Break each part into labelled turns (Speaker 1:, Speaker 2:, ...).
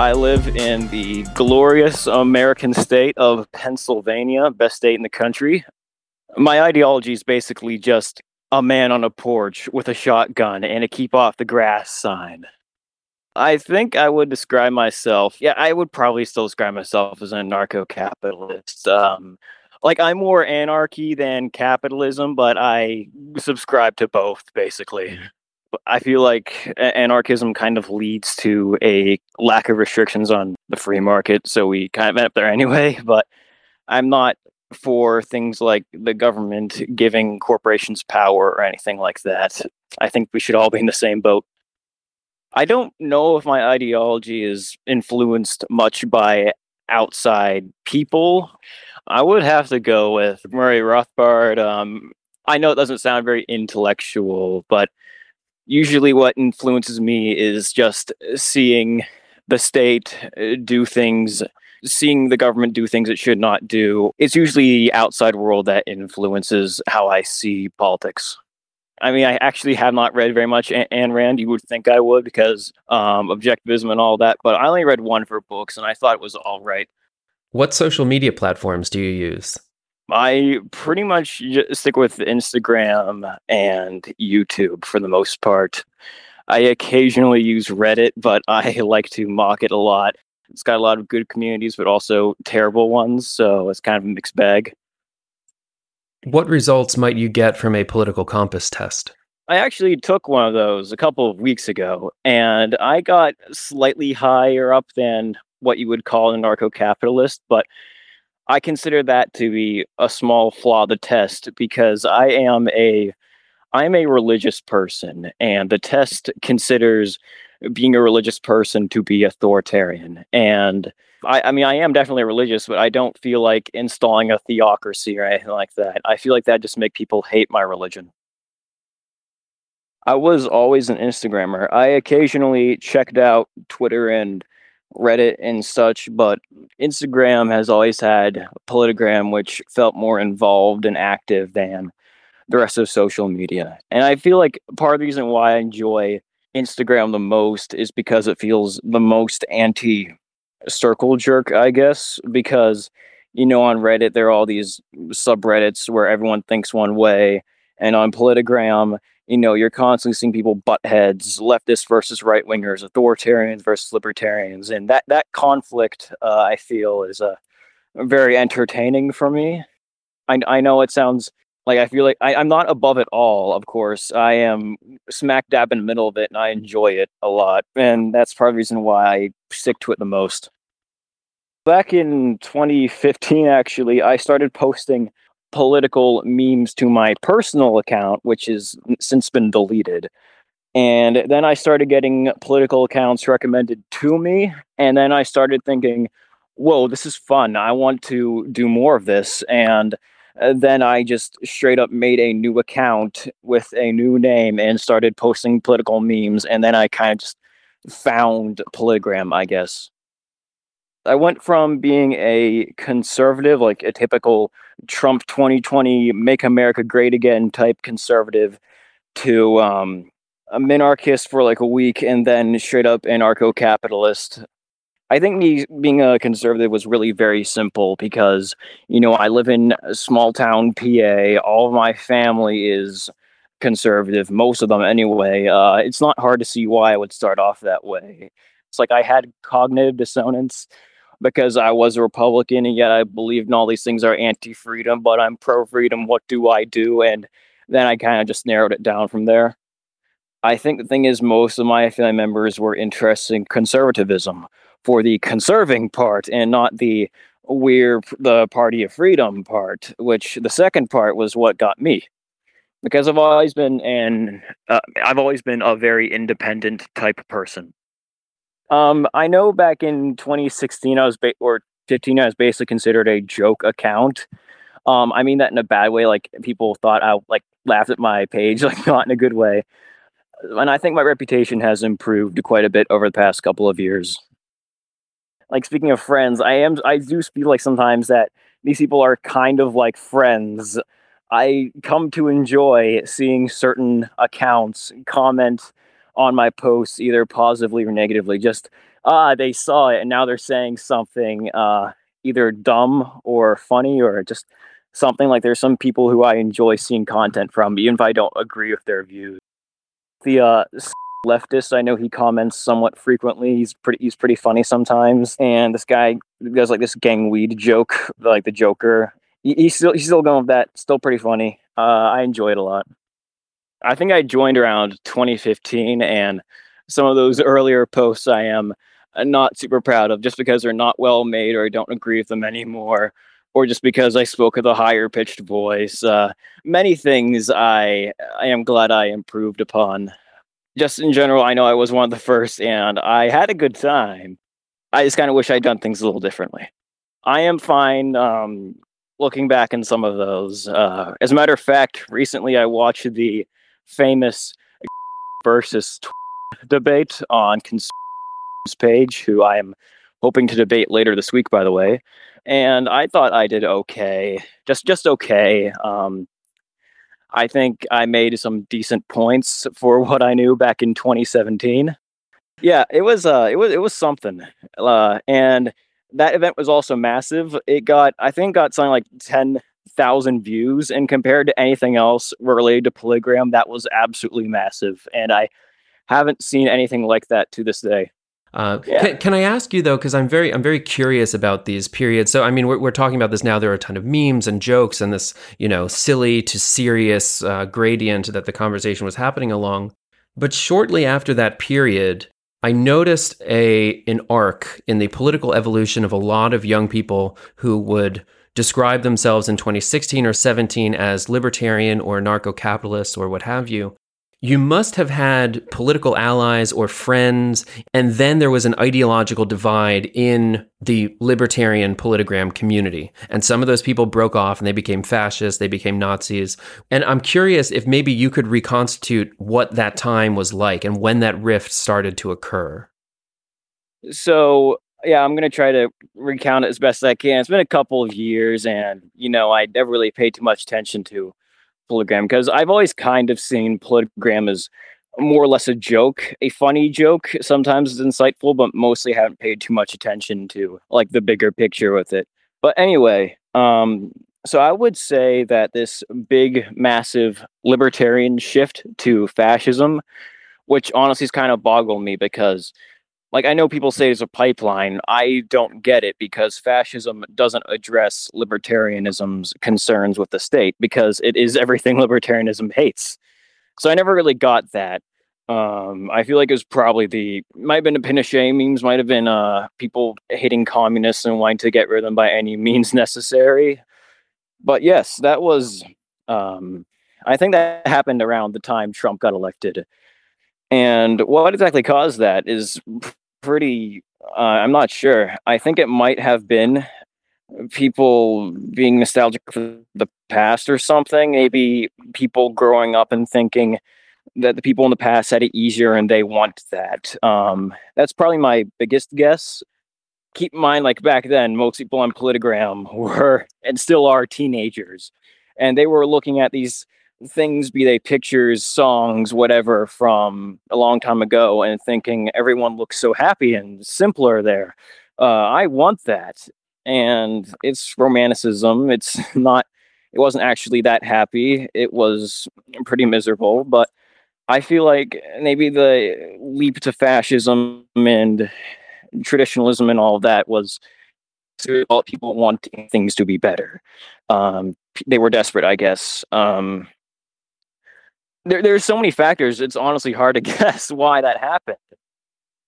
Speaker 1: I live in the glorious American state of Pennsylvania, best state in the country. My ideology is basically just a man on a porch with a shotgun and a keep off the grass sign. I think I would describe myself, yeah, I would probably still describe myself as an anarcho capitalist. Um, like, I'm more anarchy than capitalism, but I subscribe to both, basically. I feel like anarchism kind of leads to a lack of restrictions on the free market, so we kind of end up there anyway. But I'm not for things like the government giving corporations power or anything like that. I think we should all be in the same boat. I don't know if my ideology is influenced much by outside people. I would have to go with Murray Rothbard. Um, I know it doesn't sound very intellectual, but usually what influences me is just seeing the state uh, do things seeing the government do things it should not do. It's usually the outside world that influences how i see politics. I mean i actually have not read very much Ayn Rand. You would think i would because um, objectivism and all that but i only read one of her books and i thought it was all right.
Speaker 2: What social media platforms do you use
Speaker 1: I pretty much stick with Instagram and YouTube for the most part. I occasionally use Reddit, but I like to mock it a lot. It's got a lot of good communities, but also terrible ones, so it's kind of a mixed bag.
Speaker 2: What results might you get from a political compass test?
Speaker 1: I actually took one of those a couple of weeks ago, and I got slightly higher up than what you would call an anarcho capitalist, but I consider that to be a small flaw of the test because I am a I'm a religious person and the test considers being a religious person to be authoritarian. And I, I mean I am definitely religious, but I don't feel like installing a theocracy or anything like that. I feel like that just make people hate my religion. I was always an Instagrammer. I occasionally checked out Twitter and Reddit and such, but Instagram has always had Politigram, which felt more involved and active than the rest of social media. And I feel like part of the reason why I enjoy Instagram the most is because it feels the most anti circle jerk, I guess, because you know on Reddit there are all these subreddits where everyone thinks one way and on Politigram you know, you're constantly seeing people butt heads, leftists versus right wingers, authoritarians versus libertarians, and that that conflict, uh, I feel, is uh, very entertaining for me. I I know it sounds like I feel like I, I'm not above it all. Of course, I am smack dab in the middle of it, and I enjoy it a lot, and that's part of the reason why I stick to it the most. Back in 2015, actually, I started posting political memes to my personal account, which has since been deleted. And then I started getting political accounts recommended to me. And then I started thinking, whoa, this is fun. I want to do more of this. And uh, then I just straight up made a new account with a new name and started posting political memes. And then I kind of just found Politigram, I guess. I went from being a conservative, like a typical Trump 2020 make America great again type conservative, to um, a minarchist for like a week and then straight up anarcho capitalist. I think me being a conservative was really very simple because, you know, I live in small town PA. All of my family is conservative, most of them anyway. Uh, it's not hard to see why I would start off that way. It's like I had cognitive dissonance because I was a Republican and yet I believed in all these things are anti freedom, but I'm pro freedom. What do I do? And then I kind of just narrowed it down from there. I think the thing is, most of my family members were interested in conservatism for the conserving part and not the we're the party of freedom part, which the second part was what got me. Because I've always been an uh, I've always been a very independent type person. Um, I know back in 2016, I was ba- or 15, I was basically considered a joke account. Um, I mean that in a bad way. Like people thought I like laughed at my page, like not in a good way. And I think my reputation has improved quite a bit over the past couple of years. Like speaking of friends, I am I do feel like sometimes that these people are kind of like friends. I come to enjoy seeing certain accounts comment on my posts, either positively or negatively. Just ah, they saw it and now they're saying something uh, either dumb or funny or just something like there's some people who I enjoy seeing content from, even if I don't agree with their views. The uh, leftist, I know he comments somewhat frequently. He's pretty he's pretty funny sometimes. And this guy does like this gang weed joke, like the Joker. He, he's still he's still going with that. Still pretty funny. Uh, I enjoy it a lot. I think I joined around 2015, and some of those earlier posts I am not super proud of, just because they're not well made or I don't agree with them anymore, or just because I spoke with a higher pitched voice. Uh, many things I I am glad I improved upon. Just in general, I know I was one of the first, and I had a good time. I just kind of wish I'd done things a little differently. I am fine um, looking back in some of those. Uh, as a matter of fact, recently I watched the famous versus debate on Cons page, who I am hoping to debate later this week, by the way. And I thought I did okay, just just okay. Um, I think I made some decent points for what I knew back in 2017. Yeah, it was uh, it was it was something, uh, and that event was also massive. It got I think got something like ten thousand views, and compared to anything else related to Polygram, that was absolutely massive. And I haven't seen anything like that to this day.
Speaker 2: Uh, yeah. can, can, I ask you though, because I'm very I'm very curious about these periods. So I mean, we're, we're talking about this now. There are a ton of memes and jokes and this you know silly to serious uh, gradient that the conversation was happening along. But shortly after that period, I noticed a an arc in the political evolution of a lot of young people who would describe themselves in 2016 or 17 as libertarian or anarcho capitalists or what have you you must have had political allies or friends, and then there was an ideological divide in the libertarian Politigram community. And some of those people broke off and they became fascists, they became Nazis. And I'm curious if maybe you could reconstitute what that time was like and when that rift started to occur.
Speaker 1: So, yeah, I'm to try to recount it as best I can. It's been a couple of years, and, you know, I never really paid too much attention to Polygram because I've always kind of seen Polygram as more or less a joke, a funny joke. Sometimes it's insightful, but mostly haven't paid too much attention to like the bigger picture with it. But anyway, um, so I would say that this big, massive libertarian shift to fascism, which honestly is kind of boggled me because like I know people say it's a pipeline. I don't get it because fascism doesn't address libertarianism's concerns with the state because it is everything libertarianism hates. So I never really got that. Um, I feel like it was probably the might have been the Pinochet memes, might have been uh, people hating communists and wanting to get rid of them by any means necessary. But yes, that was. Um, I think that happened around the time Trump got elected. And what exactly caused that is pretty uh, I'm not sure. I think it might have been people being nostalgic for the past or something. Maybe people growing up and thinking that the people in the past had it easier and they want that. Um, that's probably my biggest guess. Keep in mind, like back then, most people on Politigram were and still are teenagers, and they were looking at these things, be they pictures, songs, whatever, from a long time ago, and thinking everyone looks so happy and simpler there. Uh, I want that, and it's romanticism. It's not. It wasn't actually that happy. It was pretty miserable, but I feel like maybe the leap to fascism and traditionalism and all of that was to all people wanting things to be better. Um, they were desperate, I guess. Um, there, there's so many factors. It's honestly hard to guess why that happened.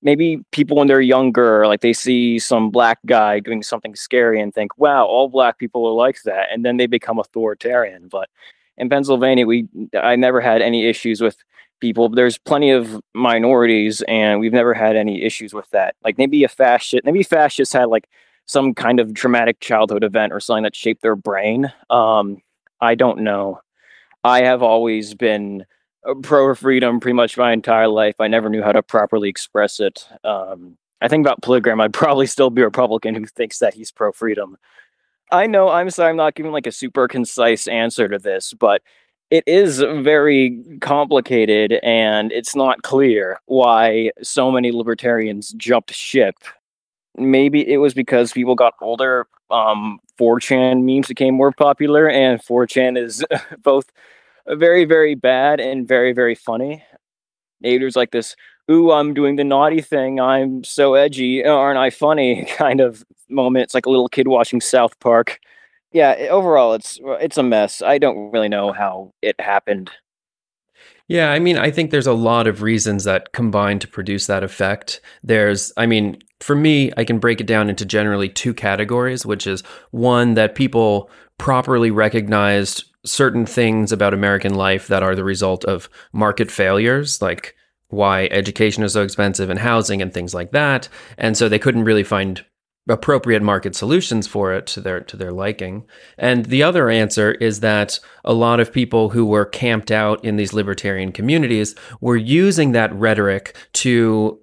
Speaker 1: Maybe people when they're younger, like they see some black guy doing something scary and think, "Wow, all black people are like that," and then they become authoritarian. But in Pennsylvania, we I never had any issues with people. There's plenty of minorities, and we've never had any issues with that. Like maybe a fascist, maybe fascists had like some kind of traumatic childhood event or something that shaped their brain. Um, I don't know. I have always been pro freedom pretty much my entire life. I never knew how to properly express it. Um, I think about Polygram, I'd probably still be a Republican who thinks that he's pro freedom. I know, I'm sorry, I'm not giving like a super concise answer to this, but it is very complicated and it's not clear why so many libertarians jumped ship. Maybe it was because people got older. Um, 4chan memes became more popular, and 4chan is both very, very bad and very, very funny. There's like this, ooh, I'm doing the naughty thing. I'm so edgy. Aren't I funny? kind of moment. It's like a little kid watching South Park yeah, overall, it's it's a mess. I don't really know how it happened.
Speaker 2: Yeah, I mean, I think there's a lot of reasons that combine to produce that effect. There's, I mean, for me, I can break it down into generally two categories, which is one that people properly recognized certain things about American life that are the result of market failures, like why education is so expensive and housing and things like that. And so they couldn't really find appropriate market solutions for it to their to their liking. And the other answer is that a lot of people who were camped out in these libertarian communities were using that rhetoric to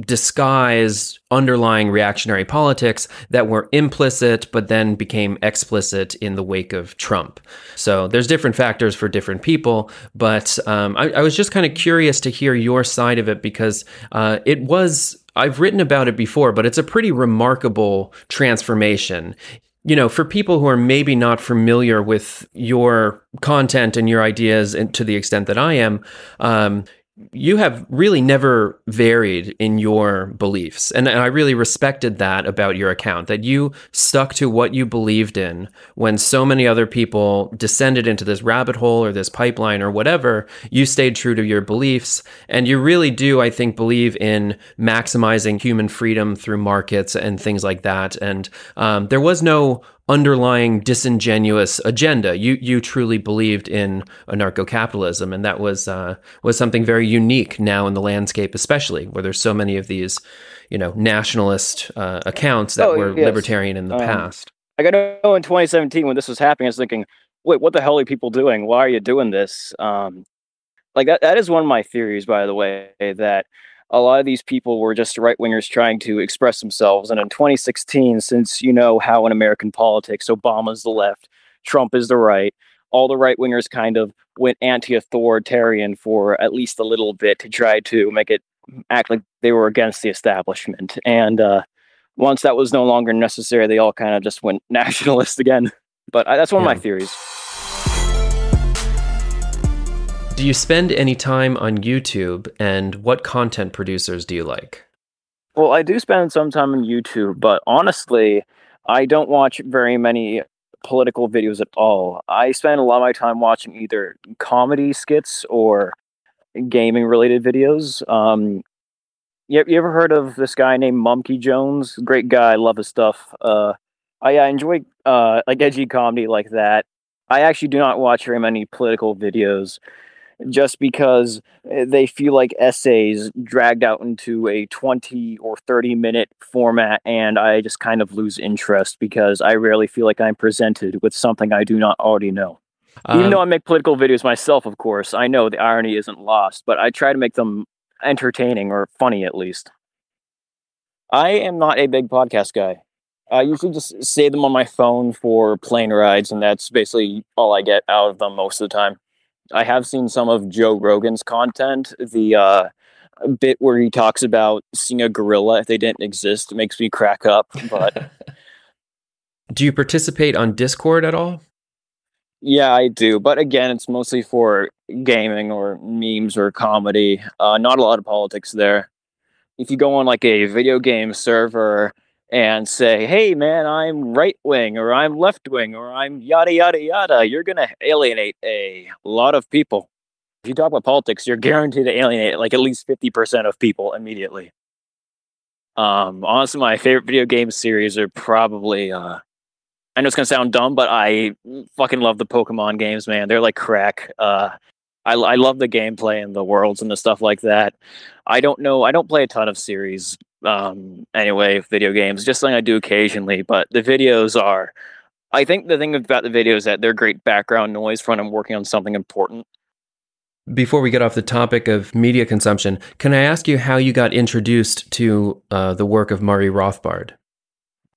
Speaker 2: disguise underlying reactionary politics that were implicit but then became explicit in the wake of Trump. So there's different factors for different people, but um, I, I, was just kind of curious to hear your side of it because uh, it was I've written about it before, but it's a pretty remarkable transformation. You know, for people who are maybe not familiar with your content and your ideas and to the extent that I am, um, you have really never varied in your beliefs. And, I really respected that about your account, that you stuck to what you believed in when so many other people descended into this rabbit hole or this pipeline or whatever. You stayed true to your beliefs. And you really do, I think, believe in maximizing human freedom through markets and things like that. And um, there was no underlying disingenuous agenda. You you truly believed in anarcho-capitalism, and that was uh, was something very unique now in the landscape, especially where there's so many of these, you know, nationalist uh, accounts that oh, were yes. libertarian in the um, past.
Speaker 1: I got to know in 2017 when this was happening, I was thinking, wait, what the hell are people doing? Why are you doing this? Um, like that, that is one of my theories, by the way, that a lot of these people were just right wingers trying to express themselves. And in 2016, since you know how in American politics, Obama's the left, Trump is the right, all the right wingers kind of went anti authoritarian for at least a little bit to try to make it act like they were against the establishment. And uh, once that was no longer necessary, they all kind of just went nationalist again. But I, that's one yeah. of my theories.
Speaker 2: Do you spend any time on YouTube and what content producers do you like?
Speaker 1: Well, I do spend some time on YouTube, but honestly, I don't watch very many political videos at all. I spend a lot of my time watching either comedy skits or gaming related videos. Um, you, you ever heard of this guy named Mumkey Jones? Great guy, love his stuff. Uh, I, I enjoy uh, like edgy comedy like that. I actually do not watch very many political videos just because eh, they feel like essays dragged out into a 20 or 30 minute format and I just kind of lose interest because I rarely feel like I'm presented with something I do not already know. Um, Even though I make political videos myself, of course, I know the irony isn't lost, but I try to make them entertaining or funny at least. I am not a big podcast guy. I usually just save them on my phone for plane rides, and that's basically all I get out of them most of the time. I have seen some of Joe Rogan's content. The uh, bit where he talks about seeing a gorilla if they didn't exist makes me crack up. But
Speaker 2: do you participate on Discord at all?
Speaker 1: Yeah, I do. But again, it's mostly for gaming or memes or comedy. Uh, not a lot of politics there. If you go on like a video game server, and say, hey, man, I'm right wing or I'm left wing or I'm yada, yada, yada, you're going to alienate a lot of people. If you talk about politics, you're guaranteed to alienate like at least 50% of people immediately. Um, honestly, my favorite video game series are probably, uh, I know it's going to sound dumb, but I fucking love the Pokemon games, man. They're like crack. Uh, I, I love the gameplay and the worlds and the stuff like that. I don't know. I don't play a ton of series um, anyway, video games, just something I do occasionally. But the videos are, I think the thing about the videos is that they're great background noise for when I'm working on something important.
Speaker 2: Before we get off the topic of media consumption, can I ask you how you got introduced to uh, the work of Murray Rothbard?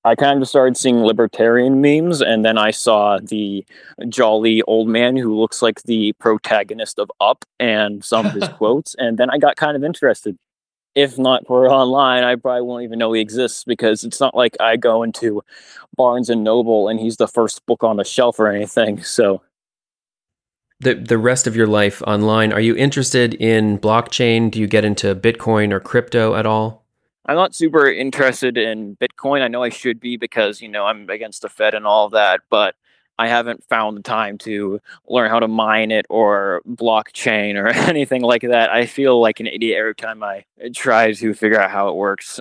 Speaker 1: I kind of started seeing libertarian memes, and then I saw the jolly old man who looks like the protagonist of Up and some of his quotes, and then I got kind of interested. If not for online, I probably won't even know he exists because it's not like I go into Barnes and Noble and he's the first book on the shelf or anything. So
Speaker 2: the the rest of your life online, are you interested in blockchain? Do you get into Bitcoin or crypto at all?
Speaker 1: I'm not super interested in Bitcoin. I know I should be because, you know, I'm against the Fed and all that, but I haven't found the time to learn how to mine it or blockchain or anything like that. I feel like an idiot every time I try to figure out how it works.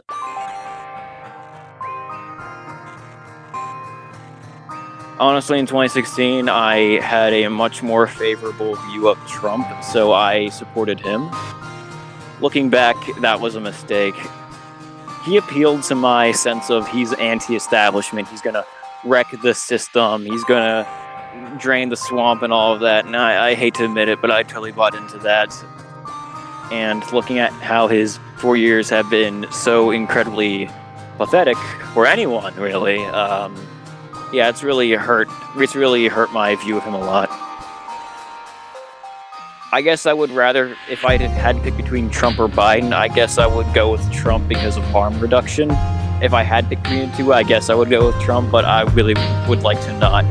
Speaker 1: Honestly, in 2016, I had a much more favorable view of Trump, so I supported him. Looking back, that was a mistake he appealed to my sense of he's anti-establishment. He's gonna wreck the system. He's gonna drain the swamp and all of that. And I, I hate to admit it, but I totally bought into that. And looking at how his four years have been so incredibly pathetic for anyone, really. Um, yeah, it's really hurt. It's really hurt my view of him a lot. I guess I would rather, if I had to pick between Trump or Biden, I guess I would go with Trump because of harm reduction. If I had to between two, I guess I would go with Trump, but I really would like to not